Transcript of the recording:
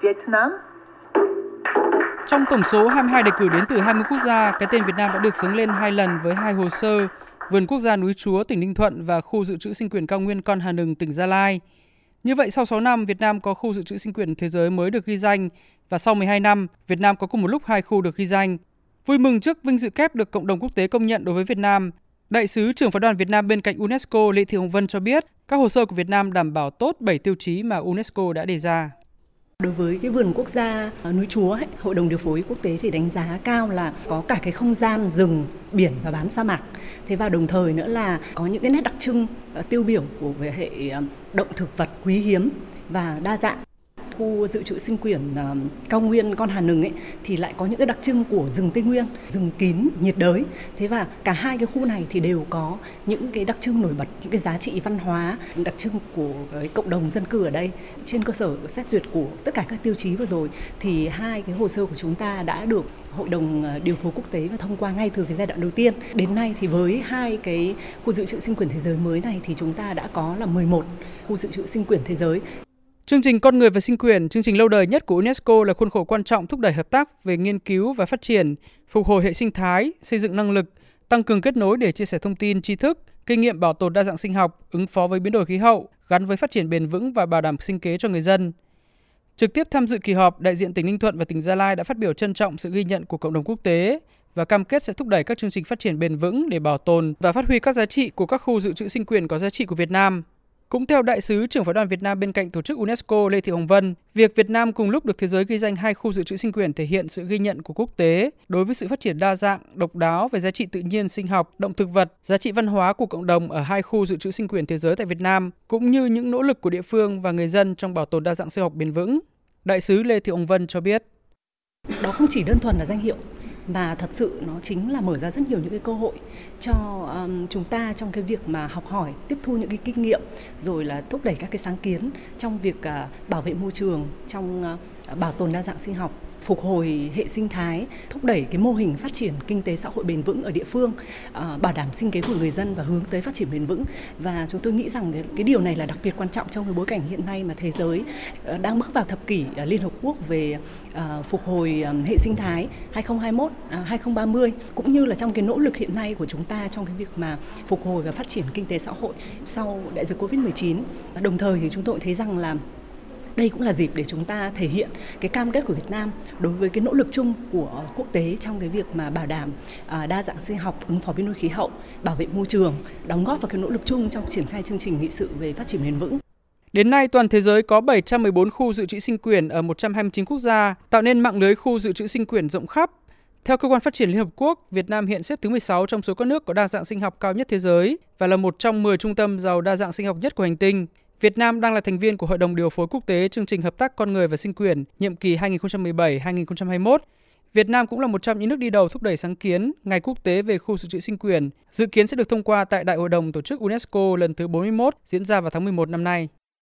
Vietnam. Trong tổng số 22 đề cử đến từ 20 quốc gia, cái tên Việt Nam đã được xướng lên hai lần với hai hồ sơ Vườn Quốc gia Núi Chúa tỉnh Ninh Thuận và khu dự trữ sinh quyền cao nguyên Con Hà Nừng tỉnh Gia Lai. Như vậy sau 6 năm, Việt Nam có khu dự trữ sinh quyền thế giới mới được ghi danh và sau 12 năm, Việt Nam có cùng một lúc hai khu được ghi danh. Vui mừng trước vinh dự kép được cộng đồng quốc tế công nhận đối với Việt Nam, Đại sứ trưởng phái đoàn Việt Nam bên cạnh UNESCO Lê Thị Hồng Vân cho biết, các hồ sơ của Việt Nam đảm bảo tốt 7 tiêu chí mà UNESCO đã đề ra. Đối với cái vườn quốc gia ờ, núi Chúa, ấy, Hội đồng điều phối quốc tế thì đánh giá cao là có cả cái không gian rừng, biển và bán sa mạc. Thế và đồng thời nữa là có những cái nét đặc trưng ờ, tiêu biểu của về hệ ờ, động thực vật quý hiếm và đa dạng khu dự trữ sinh quyển à, cao nguyên con Hà Nừng ấy thì lại có những cái đặc trưng của rừng Tây Nguyên, rừng kín nhiệt đới. Thế và cả hai cái khu này thì đều có những cái đặc trưng nổi bật, những cái giá trị văn hóa đặc trưng của cái cộng đồng dân cư ở đây. Trên cơ sở xét duyệt của tất cả các tiêu chí vừa rồi thì hai cái hồ sơ của chúng ta đã được Hội đồng à, điều phối quốc tế và thông qua ngay từ cái giai đoạn đầu tiên. Đến nay thì với hai cái khu dự trữ sinh quyển thế giới mới này thì chúng ta đã có là 11 khu dự trữ sinh quyển thế giới. Chương trình Con người và sinh quyền, chương trình lâu đời nhất của UNESCO là khuôn khổ quan trọng thúc đẩy hợp tác về nghiên cứu và phát triển, phục hồi hệ sinh thái, xây dựng năng lực, tăng cường kết nối để chia sẻ thông tin, tri thức, kinh nghiệm bảo tồn đa dạng sinh học, ứng phó với biến đổi khí hậu, gắn với phát triển bền vững và bảo đảm sinh kế cho người dân. Trực tiếp tham dự kỳ họp, đại diện tỉnh Ninh Thuận và tỉnh Gia Lai đã phát biểu trân trọng sự ghi nhận của cộng đồng quốc tế và cam kết sẽ thúc đẩy các chương trình phát triển bền vững để bảo tồn và phát huy các giá trị của các khu dự trữ sinh quyền có giá trị của Việt Nam. Cũng theo đại sứ trưởng phái đoàn Việt Nam bên cạnh tổ chức UNESCO Lê Thị Hồng Vân, việc Việt Nam cùng lúc được thế giới ghi danh hai khu dự trữ sinh quyền thể hiện sự ghi nhận của quốc tế đối với sự phát triển đa dạng, độc đáo về giá trị tự nhiên sinh học, động thực vật, giá trị văn hóa của cộng đồng ở hai khu dự trữ sinh quyền thế giới tại Việt Nam, cũng như những nỗ lực của địa phương và người dân trong bảo tồn đa dạng sinh học bền vững. Đại sứ Lê Thị Hồng Vân cho biết. Đó không chỉ đơn thuần là danh hiệu mà thật sự nó chính là mở ra rất nhiều những cái cơ hội cho um, chúng ta trong cái việc mà học hỏi tiếp thu những cái kinh nghiệm rồi là thúc đẩy các cái sáng kiến trong việc uh, bảo vệ môi trường trong uh, bảo tồn đa dạng sinh học phục hồi hệ sinh thái, thúc đẩy cái mô hình phát triển kinh tế xã hội bền vững ở địa phương, ờ, bảo đảm sinh kế của người dân và hướng tới phát triển bền vững. Và chúng tôi nghĩ rằng cái, điều này là đặc biệt quan trọng trong cái bối cảnh hiện nay mà thế giới ờ, đang bước vào thập kỷ ờ, Liên Hợp Quốc về phục hồi hệ sinh thái 2021 2030 à, cũng như là trong cái nỗ lực hiện nay của chúng ta trong cái việc mà phục hồi và phát triển kinh tế xã hội sau đại dịch Covid-19. Đồng thời thì chúng tôi thấy rằng là đây cũng là dịp để chúng ta thể hiện cái cam kết của Việt Nam đối với cái nỗ lực chung của quốc tế trong cái việc mà bảo đảm à, đa dạng sinh học, ứng phó biến đổi khí hậu, bảo vệ môi trường, đóng góp vào cái nỗ lực chung trong triển khai chương trình nghị sự về phát triển bền vững. Đến nay, toàn thế giới có 714 khu dự trữ sinh quyền ở 129 quốc gia, tạo nên mạng lưới khu dự trữ sinh quyền rộng khắp. Theo Cơ quan Phát triển Liên Hợp Quốc, Việt Nam hiện xếp thứ 16 trong số các nước có đa dạng sinh học cao nhất thế giới và là một trong 10 trung tâm giàu đa dạng sinh học nhất của hành tinh. Việt Nam đang là thành viên của Hội đồng điều phối quốc tế chương trình hợp tác con người và sinh quyền nhiệm kỳ 2017-2021. Việt Nam cũng là một trong những nước đi đầu thúc đẩy sáng kiến Ngày quốc tế về khu dự trữ sinh quyền, dự kiến sẽ được thông qua tại Đại hội đồng tổ chức UNESCO lần thứ 41 diễn ra vào tháng 11 năm nay.